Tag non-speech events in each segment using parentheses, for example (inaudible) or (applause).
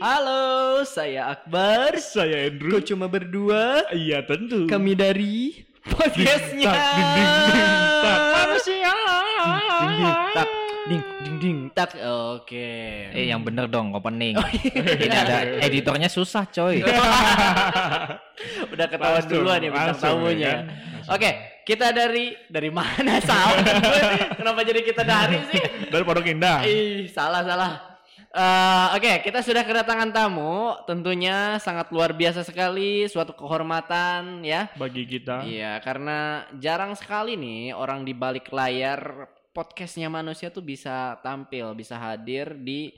Halo, saya Akbar. Saya Andrew. Kok cuma berdua? Iya tentu. Kami dari podcastnya. tak, ding, ding, ding, tak. Manusia. Ding ding tak ding ding ding tak. Oke. Eh yang bener dong opening. Oh, iya. Ini ada editornya susah coy. (laughs) Udah ketahuan Langsung, duluan ya bintang tamunya. ya kan? Oke, kita dari dari mana (laughs) salah? Kenapa jadi kita dari sih? Dari Pondok Indah. Ih, salah salah. Eh, Oke, kita sudah kedatangan tamu, tentunya sangat luar biasa sekali, suatu kehormatan ya. Bagi kita. Iya, karena jarang sekali nih orang di balik layar podcastnya manusia tuh bisa tampil, bisa hadir di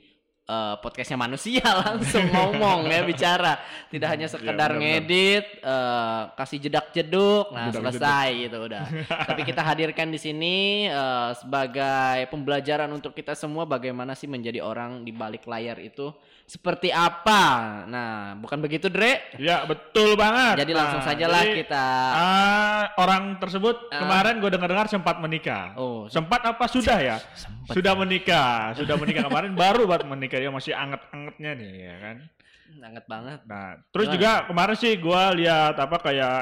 eh, podcastnya manusia (laughs) langsung ngomong ya bicara, tidak hanya sekedar benar-benar. ngedit, eh, kasih jedak jeduk, nah Jedak-jeduk. selesai gitu udah. (laughs) Tapi kita hadirkan di sini eh, sebagai pembelajaran untuk kita semua bagaimana sih menjadi orang di balik layar itu seperti apa. Nah, bukan begitu Dre? Ya betul banget. Jadi langsung Nah, sajalah jadi, kita ah, orang tersebut Ah. kemarin gue dengar-dengar sempat menikah. Oh, sempat apa sudah ya? Sudah menikah, sudah menikah kemarin baru buat menikah dia masih anget-angetnya nih ya kan. Sangat banget. Nah, terus Gimana? juga kemarin sih gua lihat apa kayak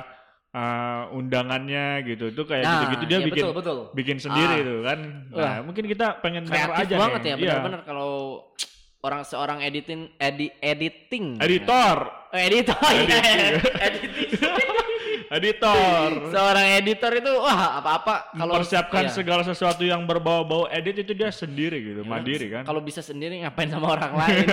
uh, undangannya gitu. Itu kayak Nah, gitu-gitu dia iya, bikin betul, betul. bikin sendiri Ah. tuh kan. Nah, Wah. mungkin kita pengen Kreatif aja banget nih. ya, Iya. benar-benar kalau orang seorang editing edi, editing. Editor, Oh, editor. (laughs) ya. Editing. editing. editor. Seorang editor itu wah apa-apa kalau Mempersiapkan iya. segala sesuatu yang berbau-bau edit itu dia sendiri gitu, mandiri kan. Kalau bisa sendiri ngapain sama orang lain?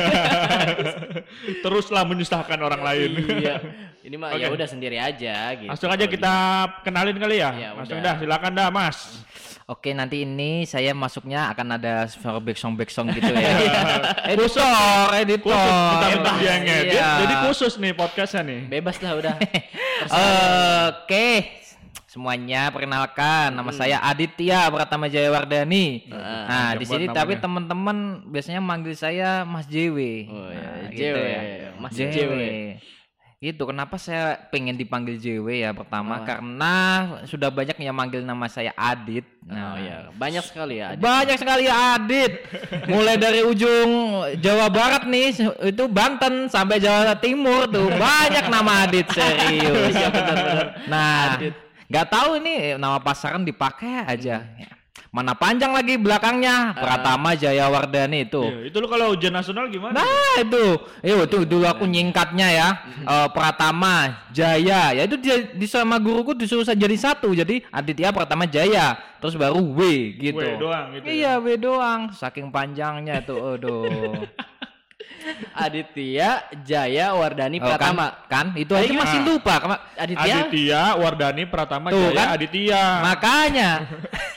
(laughs) Teruslah menyusahkan orang lain. iya. Ini mah ya Oke. udah sendiri aja gitu. Langsung aja kita kenalin kali ya. Iya, Langsung udah. dah, silakan dah, Mas. Oke nanti ini saya masuknya akan ada suara back song back song gitu ya. (laughs) Khusus, editor, editor. khusus kita dia ngedit. Iya. Jadi khusus nih podcastnya nih. Bebas lah udah. (laughs) Oke, semuanya perkenalkan nama Hmm. saya Aditya Pratama Jayawardani. Ah, nah, panjang di sini tapi teman-teman biasanya manggil saya Mas JW. Oh, iya, Nah, JW, Mas JW. Gitu, kenapa saya pengen dipanggil JW ya pertama karena sudah banyak yang manggil nama saya Adit. Oh iya, banyak sekali ya. Banyak sekali Adit. Mulai dari ujung Jawa Barat nih itu Banten sampai Jawa Timur tuh banyak nama Adit serius. Iya. Nah, Adit. nggak tahu ini nama pasaran dipakai aja. Mana panjang lagi belakangnya Pratama Jaya Wardani itu. Iya, itu lu kalau ujian nasional gimana? Nah itu, itu itu dulu aku nyingkatnya ya Eh, Pratama Jaya, ya itu dia di sama guruku disuruh jadi satu, jadi Aditya Pratama Jaya, terus baru W gitu. W doang gitu ya? Iya W doang, saking panjangnya tuh, aduh. (laughs) Aditya Jaya Wardani Oh, kan, Pratama. kan, itu aja gimana? masih lupa, Kema- Aditya, Aditya, Wardani, Pratama, Tuh, Jaya, kan? Aditya. makanya.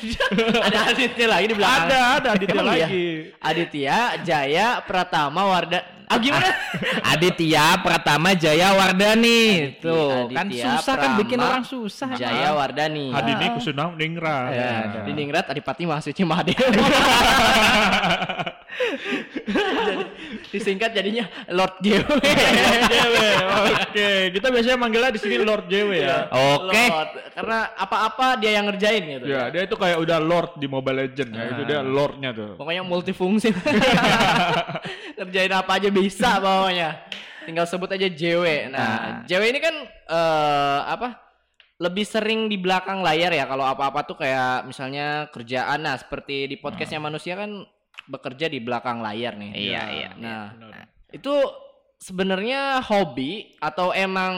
(laughs) ada Aditya lagi di belakang. Ada, ada Aditya Emang iya? lagi. Aditya Jaya Pratama Warda. Ah gimana? (laughs) Aditya Pratama Jaya Wardani, tuh kan Aditya susah kan bikin Prama orang susah. Jaya Wardani. Hadini Kusuna Ningrat. Ya, Nah. ada. Di Ningrat Adipati Mahasuci Mahadewa. (laughs) Jadi, disingkat jadinya Lord JW. (laughs) JW, oke. Kita biasanya manggilnya di sini Lord JW ya. Oke. Lord. Karena apa-apa dia yang ngerjain gitu. Ya, dia itu kayak udah Lord di Mobile Legend ya. Itu dia Lordnya tuh. Pokoknya multifungsi. (laughs) (laughs) Ngerjain apa aja bisa pokoknya. Tinggal sebut aja JW. Nah, Nah. JW ini kan eh apa? Lebih sering di belakang layar ya kalau apa-apa tuh kayak misalnya kerjaan nah seperti di podcastnya manusia kan bekerja di belakang layar nih. Iya, iya, Nah, benar. itu sebenarnya hobi atau emang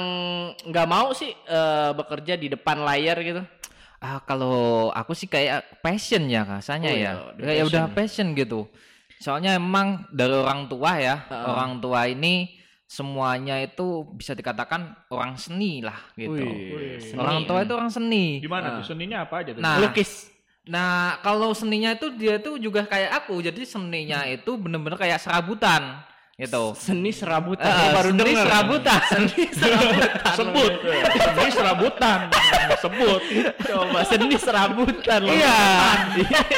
nggak mau sih eh, bekerja di depan layar gitu? Ah kalau aku sih kayak passion ya rasanya Oh ya. iya, udah Kayak udah passion gitu. Soalnya emang dari orang tua ya, Heeh. orang tua ini semuanya itu bisa dikatakan orang seni lah gitu. Wih, seni. Orang tua itu orang seni. Gimana tuh seninya apa aja tuh? Nah, Lukis. Nah, kalau seninya itu dia tuh juga kayak aku. Jadi seninya itu bener-bener kayak serabutan gitu. Seni serabutan. Saya baru seni denger. serabutan. (laughs) Seni (laughs) serabutan. sebut. Seni serabutan. sebut. Coba seni serabutan loh. Iya.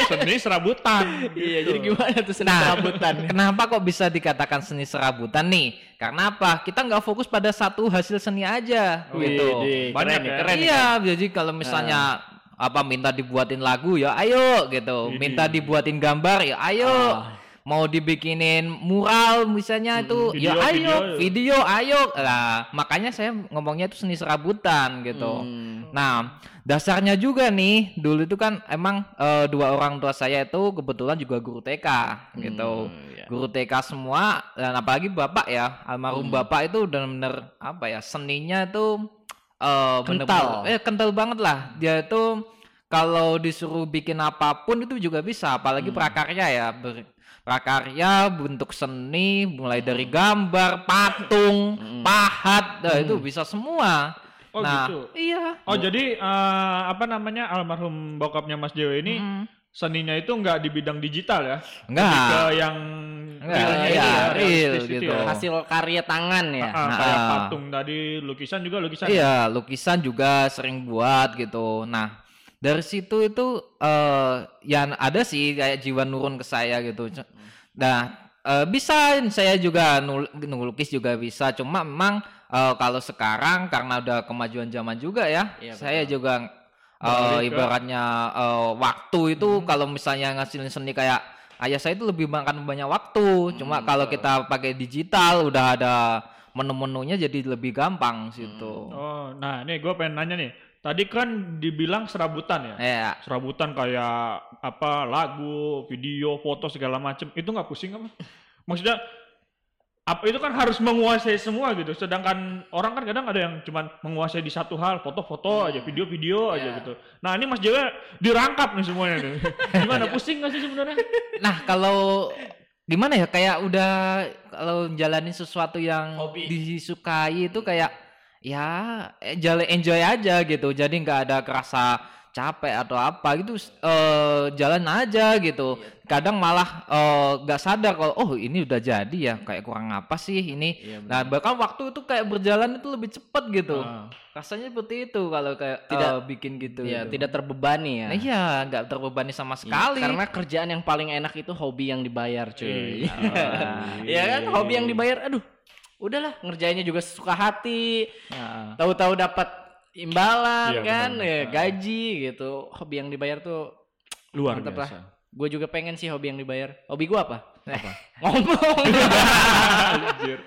Seni serabutan. Iya, jadi gimana tuh seni Nah, serabutan? kenapa kok bisa dikatakan seni serabutan nih? Karena apa? Kita nggak fokus pada satu hasil seni aja, gitu. Widih, Banyak keren ya? keren nih. iya, jadi kalau misalnya apa minta dibuatin lagu? Ya ayo gitu, minta dibuatin gambar? Ya ayo, Ah. mau dibikinin mural misalnya itu? Video, ya ayo. video. video, ayo. Lah makanya saya ngomongnya itu seni serabutan gitu. Hmm. nah dasarnya juga nih dulu itu kan emang eh, dua orang tua saya itu kebetulan juga guru TK gitu. Hmm, guru TK semua dan apalagi bapak ya almarhum Hmm. bapak itu benar-benar apa ya seninya itu eh bener-bener- Kental. eh kental banget lah dia itu kalau disuruh bikin apa pun itu juga bisa apalagi Hmm. prakarya ya Ber- prakarya bentuk seni mulai dari gambar patung Hmm. pahat nah, itu bisa semua Oh, nah gitu. iya Oh jadi eh, apa namanya almarhum bokapnya Mas Dewa ini Mm. seninya itu nggak di bidang digital ya? enggak Ke yang Enggak, realnya iya, itu ya, real gitu. ya. Hasil karya tangan ya. Ah, kayak Ah. patung tadi lukisan juga lukisan. Iya, lukisan juga sering buat gitu. Nah, dari situ itu eh yang ada sih kayak jiwa nurun ke saya gitu. Nah, eh, bisa saya juga nul- ngelukis juga bisa. Cuma memang eh, kalau sekarang karena udah kemajuan zaman juga ya, Iya, saya juga eh, Beralih ke- ibaratnya eh, waktu itu kalau misalnya ngasilin seni kayak ayah saya itu lebih makan banyak waktu. Cuma kalau kita pakai digital udah ada menu-menunya jadi lebih gampang situ. Oh, nah nih gue pengen nanya nih. Tadi kan dibilang serabutan ya. Ya, Serabutan kayak apa lagu, video, foto segala macem. Itu nggak pusing apa? Maksudnya apa itu kan harus menguasai semua gitu. Sedangkan orang kan kadang ada yang cuman menguasai di satu hal, foto-foto aja, video-video aja Ya. gitu. Nah ini Mas Jawa dirangkap nih semuanya nih. (laughs) Gimana pusing nggak sih sebenarnya? nah kalau gimana ya kayak udah kalau jalanin sesuatu yang Hobi. disukai itu kayak ya jalan enjoy aja gitu. Jadi nggak ada kerasa capek atau apa gitu eh jalan aja gitu. Kadang malah eh, nggak sadar kalau oh ini udah jadi ya kayak kurang apa sih ini. Iya, nah bahkan waktu itu kayak berjalan itu lebih cepet gitu. Ah. Rasanya seperti itu kalau kayak Tidak- eh, bikin gitu. Iya, gitu. tidak terbebani ya. Nah, iya, nggak terbebani sama sekali. Karena kerjaan yang paling enak itu hobi yang dibayar, cuy. Iya. (laughs) Iya kan, hobi yang dibayar. Aduh, udahlah ngerjainnya juga suka hati. Nah, Tahu-tahu dapat imbalan Iya, kan, ya, gaji gitu. Hobi yang dibayar tuh Luar biasa. Gue juga pengen sih hobi yang dibayar. Hobi gue apa? (laughs) Ngomong. Anjir.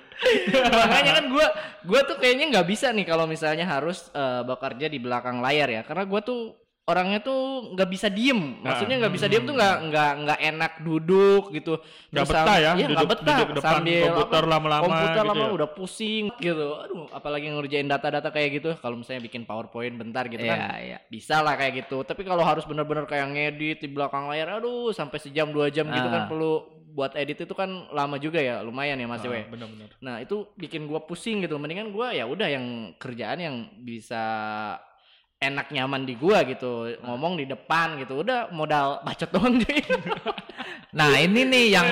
Makanya kan gue gue tuh kayaknya nggak bisa nih kalau misalnya harus eh, bekerja di belakang layar ya. Karena gue tuh orangnya tuh nggak bisa diem. Maksudnya nggak bisa diem tuh nggak nggak nggak enak duduk gitu. Nggak betah ya, Iya nggak betah. duduk depan Sambil komputer lama-lama Komputer gitu lama ya. udah pusing gitu. Aduh, apalagi ngerjain data-data kayak gitu. Kalau misalnya bikin PowerPoint bentar gitu Iya, kan. iya. Bisa lah kayak gitu. Tapi kalau harus bener-bener kayak ngedit di belakang layar, aduh sampai sejam dua jam gitu kan Ah. perlu buat edit itu kan lama juga ya, lumayan ya Mas Dewe. Ah, Benar-benar. Nah itu bikin gua pusing gitu. Mendingan gua ya udah yang kerjaan yang bisa enak nyaman di gua gitu. Ngomong di depan gitu. Udah modal bacot doang cuy. (laughs) Nah, ini nih yang.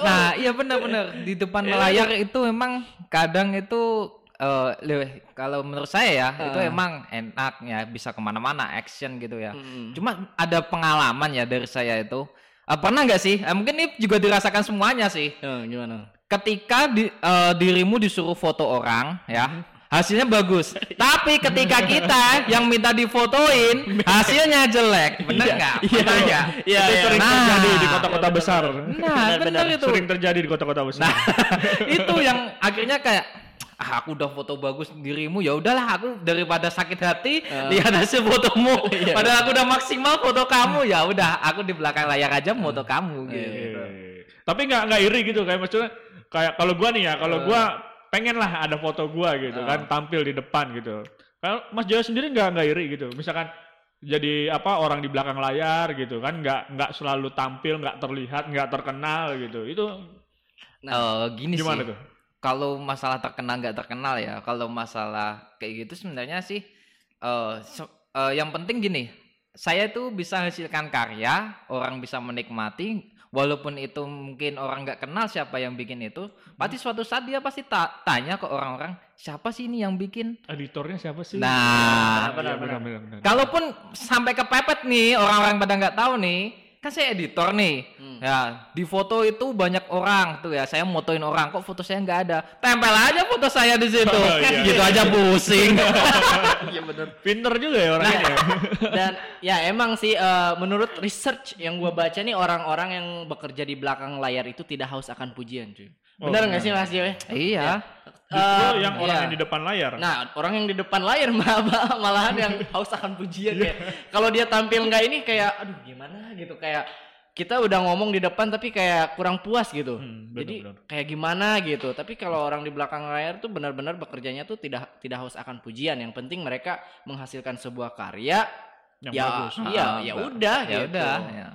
Nah, iya benar-benar di depan Iya, layar itu memang kadang itu eh le- kalau menurut saya ya itu Ah. emang enak ya bisa ke mana-mana action gitu ya. Mm. Cuma ada pengalaman ya dari saya itu. Eh, pernah nggak sih? Eh, mungkin ini juga dirasakan semuanya sih. Eh, gimana? Ketika di- eh, dirimu disuruh foto orang ya, hasilnya bagus. Tapi ketika kita yang minta difotoin, (laughs) hasilnya jelek. Bener nggak? Iya, nggak? Iya, itu iya. sering Nah. terjadi di kota-kota besar. Nah, bener itu. Sering terjadi di kota-kota besar. Nah, (laughs) itu yang akhirnya kayak ah, aku udah foto bagus dirimu ya udahlah aku daripada sakit hati lihat hasil fotomu. (laughs) Iya. Padahal aku udah maksimal foto kamu ya udah aku di belakang layar aja foto kamu gitu. Eh, Tapi nggak nggak iri gitu kayak maksudnya kayak kalau gua nih ya, kalau gua pengen lah ada foto gua gitu kan tampil di depan gitu. Kalau Mas Jawa sendiri nggak nggak iri gitu. Misalkan jadi apa orang di belakang layar gitu kan nggak nggak selalu tampil nggak terlihat nggak terkenal gitu itu Eh, gini gimana sih. tuh Kalau masalah terkenal nggak terkenal ya, kalau masalah kayak gitu sebenarnya sih eh se- eh, yang penting gini, saya tuh bisa hasilkan karya, orang bisa menikmati, walaupun itu mungkin orang nggak kenal siapa yang bikin itu, pasti suatu saat dia pasti ta- tanya ke orang-orang siapa sih ini yang bikin. editornya siapa sih Nah, Iya, benar, benar, benar. kalaupun sampai kepepet nih orang-orang pada nggak tahu nih, kan saya editor nih. Hmm. Ya, di foto itu banyak orang tuh ya. Saya motoin orang kok foto saya nggak ada. Tempel aja foto saya di situ. (laughs) Oh, iya. gitu aja pusing. (laughs) Iya benar. Pinter juga ya orang ini. ya. (laughs) Dan ya emang sih eh, menurut research yang gua baca nih orang-orang yang bekerja di belakang layar itu tidak haus akan pujian, cuy. Oh, Benar nggak benar. sih Mas iya. Justru Eh, yang orang iya. yang di depan layar. Nah, orang yang di depan layar (laughs) malah malahan yang (laughs) haus akan pujian Iya. kayak kalau dia tampil nggak ini kayak aduh gimana gitu kayak kita udah ngomong di depan tapi kayak kurang puas gitu. Hmm, benar, Jadi benar. kayak gimana gitu. Tapi kalau orang di belakang layar tuh benar-benar bekerjanya tuh tidak tidak haus akan pujian. Yang penting mereka menghasilkan sebuah karya Yang ya bagus. iya Ah, ya udah Ya gitu. udah. ya.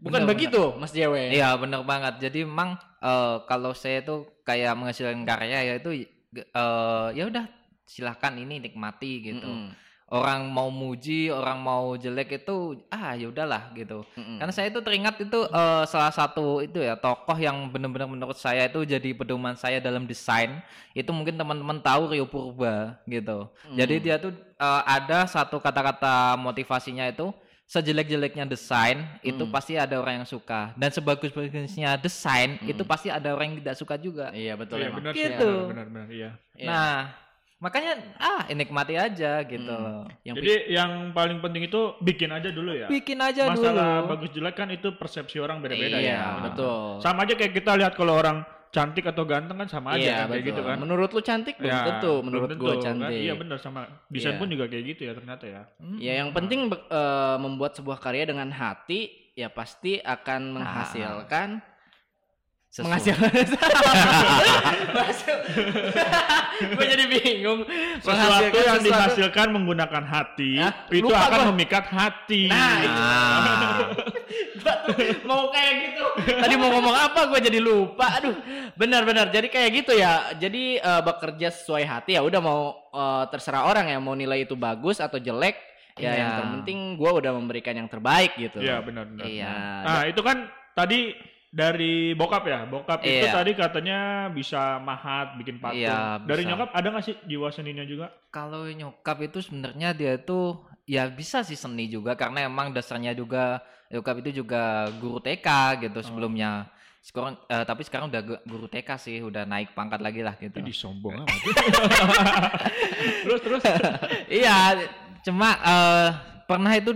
Bukan Bener, begitu, Mas Jewe. Iya bener banget. Jadi memang eh, kalau saya tuh kayak menghasilkan karya ya itu eh, ya udah silahkan ini nikmati gitu. Mm-mm, Orang mau muji, orang mau jelek itu ah ya udahlah gitu. mm-mm. Karena saya itu teringat itu eh, salah satu itu ya tokoh yang benar-benar menurut saya itu jadi pedoman saya dalam desain. Itu mungkin teman-teman tahu Rio Purba gitu. Jadi Hmm. dia tuh eh, ada satu kata-kata motivasinya itu sejelek-jeleknya desain itu Hmm. pasti ada orang yang suka dan sebagus-bagusnya desain itu pasti ada orang yang tidak suka juga. Iya betul Iya emang. benar sih. Gitu. Benar benar iya. Iya. Nah, makanya ah nikmati aja gitu Hmm. loh. yang Jadi yang paling penting itu bikin aja dulu ya. Bikin aja Masalah dulu. bagus jelek kan itu persepsi orang beda-beda iya, ya. betul. Sama aja kayak kita lihat kalau orang cantik atau ganteng kan sama aja Iya, kan, kayak gitu kan. Menurut lu cantik belum Ya, tentu, menurut tentu, gua kan. cantik. Iya benar sama desain Iya. pun juga kayak gitu ya ternyata ya. Ya yang penting eh, membuat sebuah karya dengan hati ya pasti akan Ah. menghasilkan Sesuatu. menghasilkan (laughs) (laughs) gue jadi bingung Sesuatu yang sesuatu- dihasilkan menggunakan hati Hah? itu Lupa akan gua. memikat hati. Nah. Nah, (laughs) Gua tuh mau kayak gitu tadi mau ngomong apa gue jadi lupa aduh benar-benar jadi kayak gitu ya jadi eh, bekerja sesuai hati ya udah mau eh, terserah orang ya mau nilai itu bagus atau jelek ya Iya. yang terpenting gue udah memberikan yang terbaik gitu Iya benar-benar. Iya. Nah, Nah itu kan tadi dari bokap ya, bokap itu Iya. tadi katanya bisa mahat, bikin patung. Iya, Dari bisa. nyokap ada nggak sih jiwa seninya juga? kalau nyokap itu sebenarnya dia tuh ya bisa sih seni juga karena emang dasarnya juga nyokap itu juga guru TK gitu Oh. sebelumnya. Sekarang eh, tapi sekarang udah gu- guru TK sih, udah naik pangkat lagi lah gitu. Jadi sombong (laughs) amat. terus terus. iya, cuma eh, pernah itu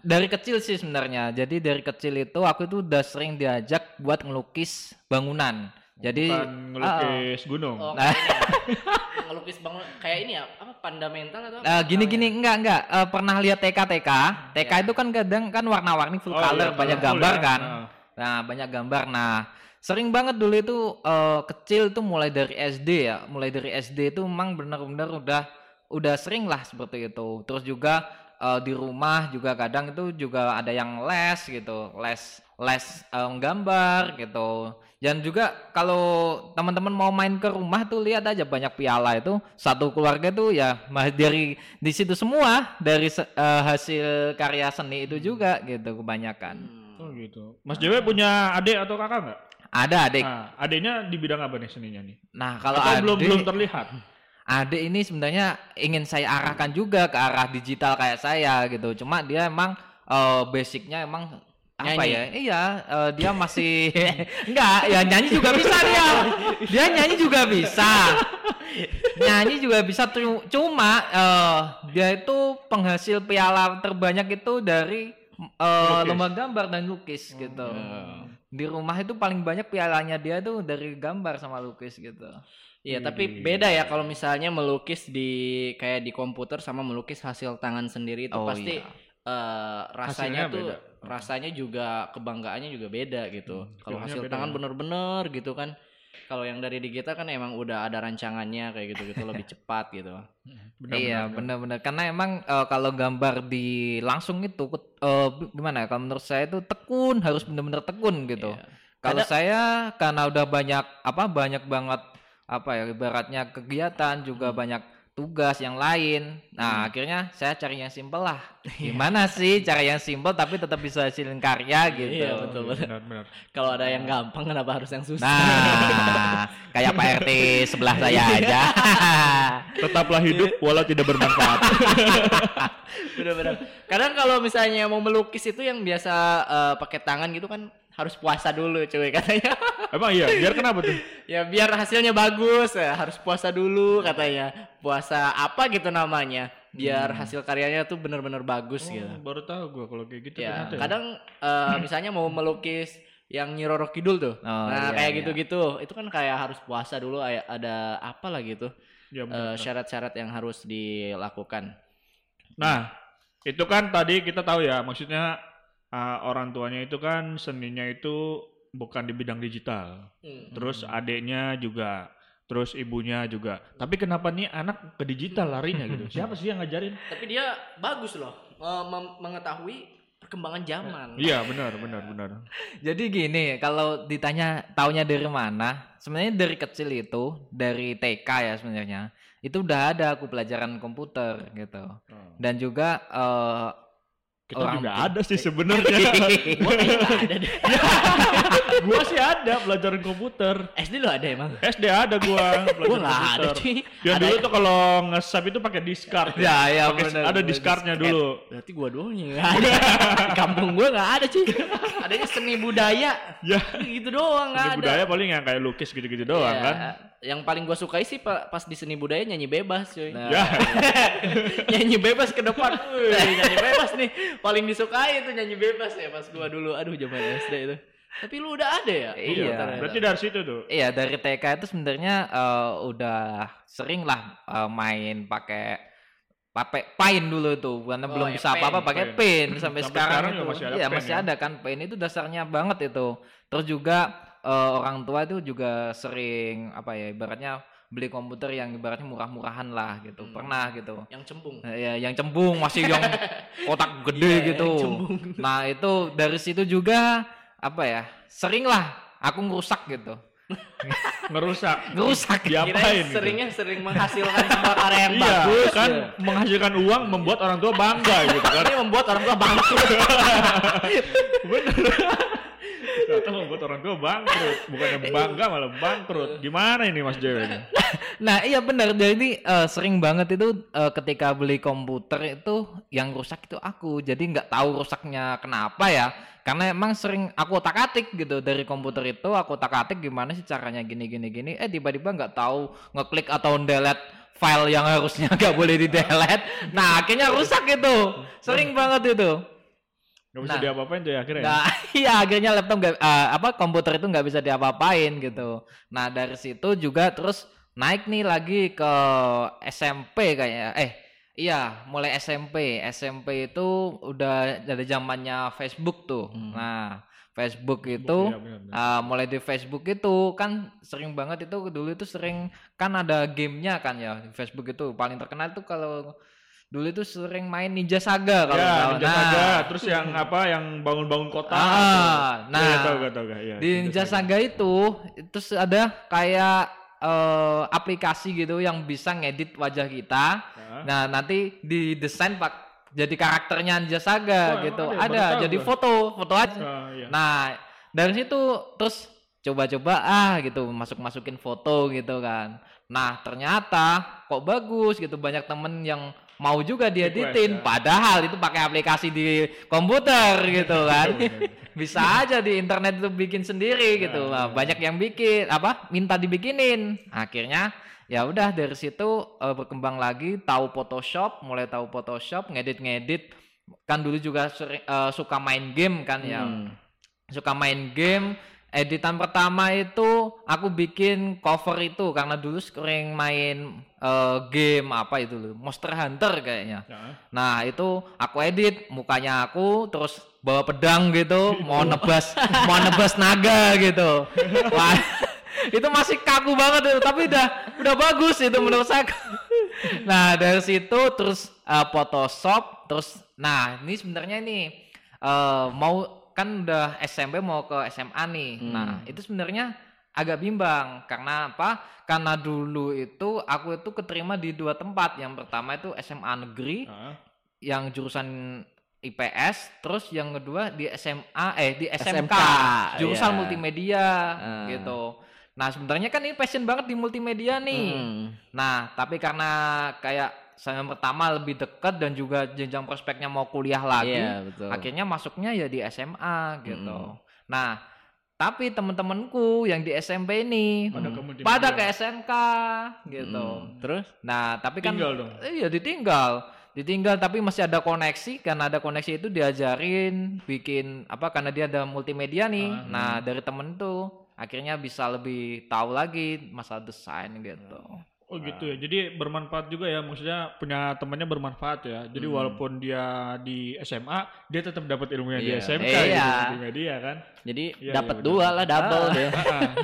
dari kecil sih sebenarnya. Jadi dari kecil itu aku itu udah sering diajak buat ngelukis bangunan. Jadi Bukan ngelukis gunung. Oh, Nah. (laughs) ngelukis bangun kayak ini ya apa fundamental atau Nah, apa gini namanya? gini enggak enggak. Eh, pernah lihat TK TK TK itu kan kadang kan warna-warni full Oh, color iya, banyak colorful gambar ya. kan? Nah. nah banyak gambar. Nah sering banget dulu itu eh, kecil tuh mulai dari SD ya. Mulai dari SD itu memang benar-benar udah udah sering lah seperti itu. Terus juga eh, di rumah juga kadang itu juga ada yang les gitu les les eh, gambar gitu dan juga kalau teman-teman mau main ke rumah tuh lihat aja banyak piala itu satu keluarga tuh ya mah- dari di situ semua dari eh, hasil karya seni itu juga gitu kebanyakan Hmm. Oh gitu. Mas Dewe punya adik atau kakak nggak? ada adik Nah, adiknya di bidang apa nih seninya nih? nah kalau Atau adik belum belum terlihat? Adik ini sebenarnya ingin saya arahkan juga ke arah digital kayak saya gitu. Cuma dia emang eh, basicnya emang apa Nyanyi. ya? Iya eh, dia masih (laughs) enggak ya nyanyi juga bisa dia. Dia nyanyi juga bisa. Nyanyi juga bisa cu- cuma eh, dia itu penghasil piala terbanyak itu dari Lukis. lomba gambar dan lukis gitu. di rumah itu paling banyak pialanya dia tuh dari gambar sama lukis gitu Iya, tapi Widih. beda ya kalau misalnya melukis di kayak di komputer sama melukis hasil tangan sendiri itu Oh, pasti iya. eh, rasanya Hasilnya tuh beda. rasanya juga kebanggaannya juga beda gitu. Hmm, kalau hasil beda tangan ya. bener-bener gitu kan. Kalau yang dari digital kan emang udah ada rancangannya kayak gitu-gitu lebih (laughs) cepat gitu. Benar, iya benar, benar-benar karena emang eh, kalau gambar di langsung itu eh, gimana ya kalau menurut saya itu tekun harus benar-benar tekun gitu Iya. kalau saya karena udah banyak apa banyak banget apa ya ibaratnya kegiatan juga Hmm. banyak tugas yang lain. Nah, akhirnya saya cari yang simpel lah. (laughs) Gimana sih cara yang simpel tapi tetap bisa hasilin karya gitu. Iya, betul. Benar-benar. Kalau ada yang gampang kenapa harus yang susah? Nah, (laughs) kayak Pak RT sebelah saya aja. (laughs) Tetaplah hidup walau tidak bermanfaat. Bener-bener. Kadang kalau misalnya mau melukis itu yang biasa eh, pakai tangan gitu kan harus puasa dulu cuy katanya. Emang iya, biar kenapa tuh? (laughs) ya biar hasilnya bagus ya harus puasa dulu katanya. Puasa apa gitu namanya? Biar hasil karyanya tuh bener-bener bagus gitu. Oh, baru tahu gua kalau kayak gitu Ya, ternyata. ya. kadang eh, misalnya mau melukis yang Nyi Roro Kidul tuh. Oh, nah, iya, kayak iya. gitu-gitu. Itu kan kayak harus puasa dulu ada apa lah gitu. Ya, benar. syarat-syarat yang harus dilakukan. Nah, itu kan tadi kita tahu ya, maksudnya uh, orang tuanya itu kan seninya itu bukan di bidang digital. Terus adiknya juga, terus ibunya juga. Tapi kenapa nih anak ke digital larinya gitu? (laughs) Siapa sih yang ngajarin? Tapi dia bagus loh eh, mem- mengetahui perkembangan zaman. Iya, benar, benar, benar. (laughs) Jadi gini, kalau ditanya taunya dari mana, sebenarnya dari kecil itu, dari TK ya sebenarnya, itu udah ada aku pelajaran komputer gitu. Dan juga eh, Kita Orang juga ada sih sebenarnya. (laughs) Gua ada deh. (laughs) gua sih ada pelajaran komputer. SD lo ada emang? SD ada gua (laughs) Gua pelajaran ada komputer. cuy. Yang Ada- dulu tuh kalau nge-save itu pakai discard. Ya, ya, Pakai- benar, Ada discardnya dulu. Berarti gua doang yang nggak ada. Di kampung gua nggak ada cuy. Adanya seni budaya. Ya, Gitu doang nggak seni ada. budaya paling yang kayak lukis gitu-gitu doang Iya. kan. Yang paling gua sukai sih pa- pas di seni budaya nyanyi bebas cuy. Nah. Ya, (laughs) nyanyi bebas ke depan. Wih, nyanyi bebas nih. Paling disukai itu nyanyi bebas ya pas gua dulu. Aduh zaman SD itu. Tapi lu udah ada ya? Iya. ternyata. berarti dari situ tuh. Iya dari TK itu sebenarnya eh, udah sering lah eh, main pakai pakai paint dulu tuh karena Oh, belum ya, bisa apa-apa pakai Paint. paint (laughs) sampai, Sampai sekarang, sekarang itu masih ada iya masih ya? ada kan paint itu dasarnya banget itu terus juga eh, orang tua itu juga sering apa ya ibaratnya beli komputer yang ibaratnya murah-murahan lah gitu Hmm. pernah gitu Yang cembung. Nah, ya, yang cembung masih yang (laughs) kotak gede Iya, gitu. (laughs) Nah itu dari situ juga apa ya sering lah aku ngerusak gitu, (laughs) Ngerusak. ngerusak. Diapain gitu? seringnya sering menghasilkan sebuah karya yang Iya, bagus. kan ya. menghasilkan uang membuat orang tua bangga gitu kan. Ini membuat orang tua bangkrut. Ternyata membuat orang tua bangkrut, bukannya bangga malah bangkrut. Gimana ini Mas Dewi? (laughs) Nah iya benar. Jadi eh, sering banget itu eh, ketika beli komputer itu yang rusak itu aku. Jadi nggak tahu rusaknya kenapa ya. Karena emang sering aku otak atik gitu. Dari komputer itu aku otak atik gimana sih caranya gini gini gini. Eh tiba-tiba nggak tahu ngeklik atau delete file yang harusnya (laughs) nggak boleh di delete. Nah akhirnya rusak itu. Sering banget itu Gak bisa Nah. diapa-apain tuh ya akhirnya. ya? Nah, (laughs) iya akhirnya laptop nggak eh, apa komputer itu nggak bisa diapa-apain gitu. Nah dari situ juga terus naik nih lagi ke SMP kayaknya. Eh iya mulai SMP. SMP itu udah dari zamannya Facebook tuh. Hmm. Nah Facebook itu Iya, benar-benar. ah, mulai di Facebook itu kan sering banget itu dulu itu sering kan ada gamenya kan ya di Facebook itu paling terkenal tuh kalau dulu itu sering main Ninja Saga kalau ya, tahu. Ninja Nah, Saga, terus yang apa yang bangun-bangun kota. Ah, tuh. nah. Iya, tahu gak tahu gak? Iya, di Ninja Saga itu terus ada kayak eh, aplikasi gitu yang bisa ngedit wajah kita. Hah? Nah, nanti didesain pak jadi karakternya Ninja Saga Wah, gitu. ada ya? Ada, tahu jadi foto, foto aja. Ah, iya. Nah, dari situ terus coba-coba ah gitu masuk-masukin foto gitu kan. Nah, ternyata kok bagus gitu banyak temen yang mau juga dieditin ya. padahal itu pakai aplikasi di komputer gitu kan. Bener. (laughs) Bisa aja di internet itu bikin sendiri gitu. Ya, Nah, ya. banyak yang bikin apa minta dibikinin. Akhirnya ya udah dari situ eh, berkembang lagi tahu Photoshop, mulai tahu Photoshop, ngedit-ngedit. Kan dulu juga sering, eh, suka main game kan ya Hmm. suka main game editan pertama itu aku bikin cover itu karena dulu sering main eh, game apa itu loh Monster Hunter kayaknya. Ya. nah itu aku edit mukanya aku terus bawa pedang gitu mau nebas (laughs) mau nebas naga gitu. Wah, (laughs) itu masih kaku banget itu tapi udah udah bagus itu menurut saya. (laughs) Nah dari situ terus eh, Photoshop terus nah ini sebenarnya ini eh, mau kan udah SMP mau ke SMA nih Hmm. nah itu sebenarnya agak bimbang karena apa? Karena dulu itu aku itu keterima di dua tempat. Yang pertama itu SMA negeri Heeh. yang jurusan IPS, terus yang kedua di SMA eh di SMK, SMK, jurusan iya. multimedia Ah. gitu. Nah, sebenarnya kan ini passion banget di multimedia nih. Hmm. Nah, tapi karena kayak saya yang pertama lebih dekat dan juga jenjang prospeknya mau kuliah lagi, Iya, betul. akhirnya masuknya ya di SMA gitu. Mm. Nah, tapi temen-temenku yang di SMP ini Pada pada ke SMK gitu. Hmm. Terus? Nah, tapi kan Tinggal dong. Iya, ditinggal. Ditinggal tapi masih ada koneksi karena ada koneksi itu diajarin bikin apa karena dia ada multimedia nih. Ah. Nah, dari temen tuh akhirnya bisa lebih tahu lagi masalah desain gitu. Oh gitu ya. Jadi bermanfaat juga ya. Maksudnya punya temannya bermanfaat ya. Jadi Hmm. walaupun dia di SMA, dia tetap dapat ilmunya di Iya. SMK Iya. gitu, multimedia kan. Jadi Iya, dapat iya, dua lah double Ah. deh. (laughs)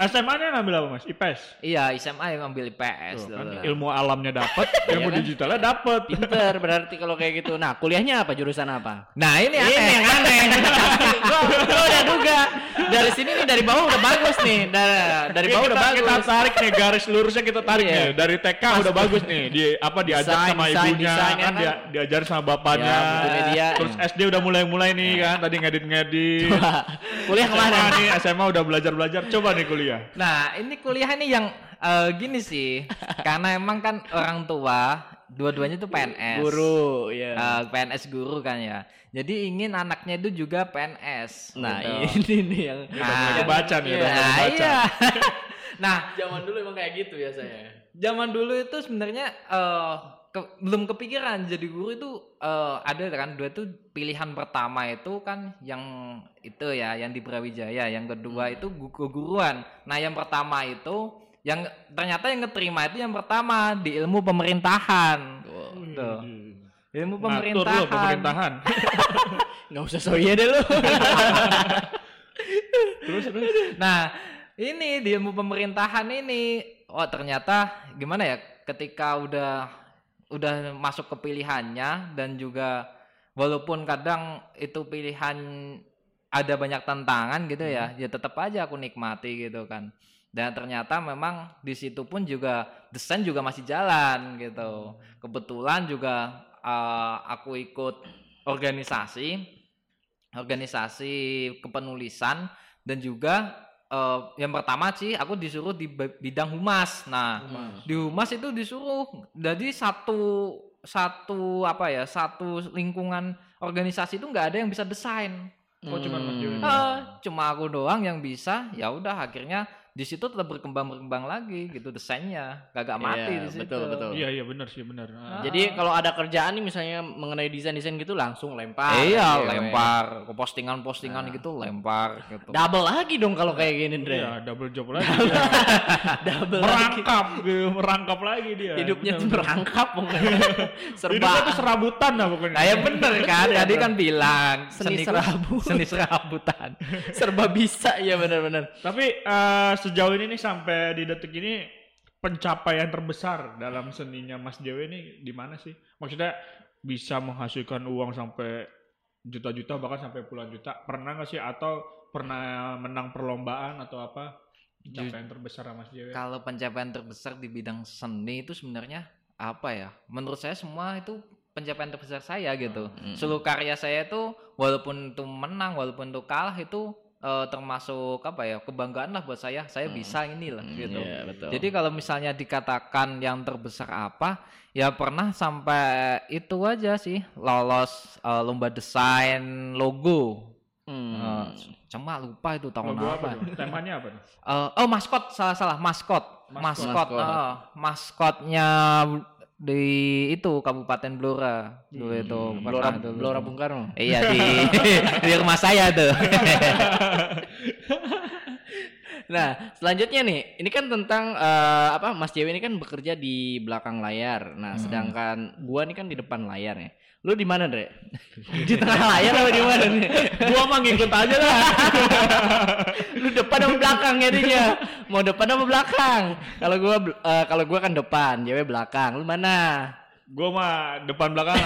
SMA-nya ngambil apa Mas? IPS. Iya, SMA yang ngambil IPS Tuh, kan ilmu alamnya dapat, (laughs) Iya ilmu kan? digitalnya dapat. Pinter berarti kalau kayak gitu. Nah, kuliahnya apa? Jurusan apa? Nah, ini aneh. Ini yang aneh. (laughs) gua, gua udah duga. Dari sini nih dari bawah udah bagus nih. Dari, dari Iya, bawah kita, udah bagus. kita tarik nih garis lurusnya kita tarik Iya. nih dari TK udah bagus nih. Di apa diajar Desain, sama ibunya desain, ya kan, kan? dia diajar sama bapaknya. Ya, terus SD udah mulai-mulai nih kan. Tadi ngedit-ngedit. Kuliah SMA ke mana? nih SMA udah belajar-belajar. Coba nih kuliah. Nah, ini kuliah ini yang eh, gini sih. (laughs) karena emang kan orang tua dua-duanya tuh PNS. Guru, ya. Eh, PNS guru kan ya. Jadi ingin anaknya itu juga PNS. Nah, gitu. ini nih yang Udah mulai kebaca nih, udah mulai Nah, kebaca. iya. (laughs) nah, zaman dulu emang kayak gitu biasanya. zaman dulu itu sebenarnya eh, ke- belum kepikiran jadi guru itu eh, ada kan dua itu pilihan pertama itu kan yang itu ya yang di Brawijaya yang kedua Hmm. itu gu- keguruan nah yang pertama itu yang ternyata yang keterima itu yang pertama di ilmu pemerintahan Tuh. ilmu Ngatur pemerintahan, lo pemerintahan (laughs) Nggak usah so iya deh lu. (laughs) terus terus Nah, ini di ilmu pemerintahan ini, oh ternyata gimana ya? Ketika udah udah masuk ke pilihannya dan juga walaupun kadang itu pilihan ada banyak tantangan gitu ya, ya tetap aja aku nikmati gitu kan. Dan ternyata memang di situ pun juga desain juga masih jalan gitu. Kebetulan juga eh, aku ikut organisasi organisasi kepenulisan dan juga eh, yang pertama sih aku disuruh di bidang humas. Nah, di humas itu disuruh jadi satu satu apa ya satu lingkungan organisasi itu nggak ada yang bisa desain. oh cuma Mas Dewi Hmm. Eh, cuma aku doang yang bisa. Ya udah akhirnya di situ tetap berkembang berkembang lagi gitu desainnya gak mati Iya, di situ. betul, betul. iya iya benar sih benar Ah. Jadi kalau ada kerjaan nih misalnya mengenai desain-desain gitu langsung lempar. iya, Cewek. lempar ke postingan-postingan Nah. gitu lempar gitu. Double lagi dong kalau kayak gini, Dre. Iya, double job lagi. Double (laughs) lagi. merangkap, gitu, merangkap lagi dia. Hidupnya tuh Bener-bener. merangkap pokoknya. (laughs) Serba Hidupnya tuh serabutan lah pokoknya. Nah ya bener kan, tadi kan bilang Seni ku- serabut. seni serabutan. (laughs) serba bisa ya benar-benar. Tapi eh, sejauh ini nih sampai di detik ini pencapaian terbesar dalam seninya Mas Dewi ini di mana sih? Maksudnya bisa menghasilkan uang sampai juta-juta bahkan sampai puluhan juta. Pernah nggak sih atau pernah menang perlombaan atau apa? Pencapaian terbesar Mas Dewi. Kalau pencapaian terbesar di bidang seni itu sebenarnya apa ya? Menurut saya semua itu pencapaian terbesar saya gitu. Hmm. Seluruh karya saya itu walaupun itu menang, walaupun itu kalah itu eh, termasuk apa ya? kebanggaan lah buat saya. Saya bisa inilah gitu. Iya, betul. Jadi kalau misalnya dikatakan yang terbesar apa, ya pernah sampai itu aja sih lolos eh, lomba desain logo. Hmm. Eh, cuma lupa itu tahun Logo apa. Temanya apa tuh? Eh, oh maskot salah salah maskot Maskot. maskot Maskot. eh, maskotnya di itu Kabupaten Blora dulu Hmm, itu Blora, dulu. Blora Bung Karno. iya di (laughs) di rumah saya tuh (laughs) Nah, selanjutnya nih, ini kan tentang eh, apa Mas Dewi ini kan bekerja di belakang layar. Nah, sedangkan gua nih kan di depan layar ya. Lu di mana, Dre? (laughs) di tengah layar apa di mana nih? Gua mah ngikut aja lah. (laughs) Lu depan apa belakang jadinya? Mau depan apa belakang? Kalau gua eh, kalau gua kan depan, Dewi belakang. Lu mana? Gua mah depan belakang.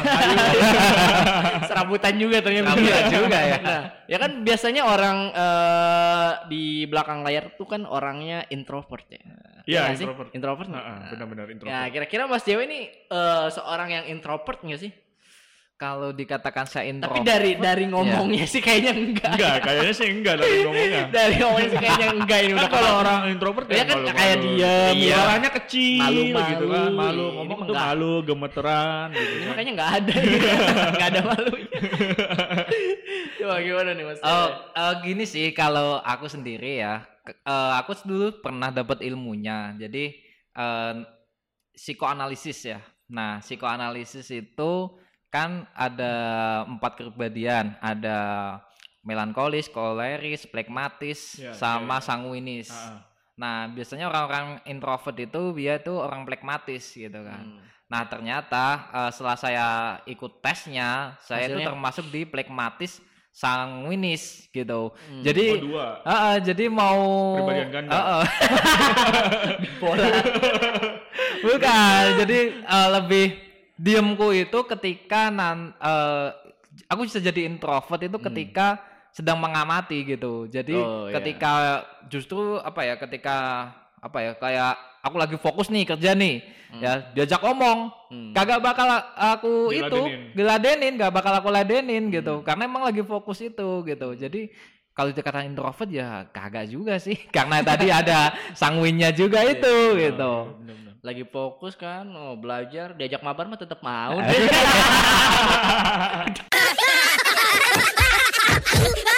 (laughs) Serabutan juga ternyata. Serabutan juga ya. Nah, ya kan biasanya orang eh, di belakang layar tuh kan orangnya introvert ya. Iya, sih? introvert. Introvert. Nah, benar-benar Ya, introvert. kira-kira Mas Dewa ini eh, seorang yang introvert nggak sih? Kalau dikatakan saya Tapi introvert, dari dari ngomongnya sih kayaknya enggak. Enggak, kayaknya sih enggak dari (laughs) ngomongnya. dari ngomongnya sih kayaknya enggak ini Kan udah kalau orang introvert Ya kan kayak diam, Iya. ya. Suaranya kecil Malu-malu. gitu kan, malu ngomong tuh enggak. malu, gemeteran gitu. ini kan. makanya nggak ada (laughs) nggak ada malunya. (laughs) Coba gimana nih Mas? Oh, eh, gini sih kalau aku sendiri ya, eh, aku dulu pernah dapat ilmunya. Jadi eh, psikoanalisis ya. Nah, psikoanalisis itu kan ada empat kepribadian, ada melankolis, koleris, plekmatis, Ya, sama ya. sanguinis. Ah, ah. Nah, biasanya orang-orang introvert itu dia tuh orang plekmatis gitu kan. Hmm. Nah, ternyata eh, setelah saya ikut tesnya, saya itu Hasilnya? termasuk di plekmatis sanguinis gitu. Hmm. Jadi Oh, dua. Ah, ah, jadi mau Kepribadian ganda. Ah. (laughs) bola. (laughs) Bukan, jadi eh, lebih diemku itu ketika nan eh, aku bisa jadi introvert itu ketika sedang mengamati gitu. Jadi Oh, iya. ketika justru apa ya, ketika apa ya kayak aku lagi fokus nih kerja nih ya diajak ngomong Hmm. kagak bakal aku itu Diladenin. diladenin gak bakal aku ladenin gitu karena emang lagi fokus itu gitu jadi kalau dikatakan introvert ya kagak juga sih (laughs) karena tadi ada sanguinnya juga itu gitu Bener-bener. Lagi fokus kan oh, belajar diajak mabar mah tetap mau (laughs) (laughs)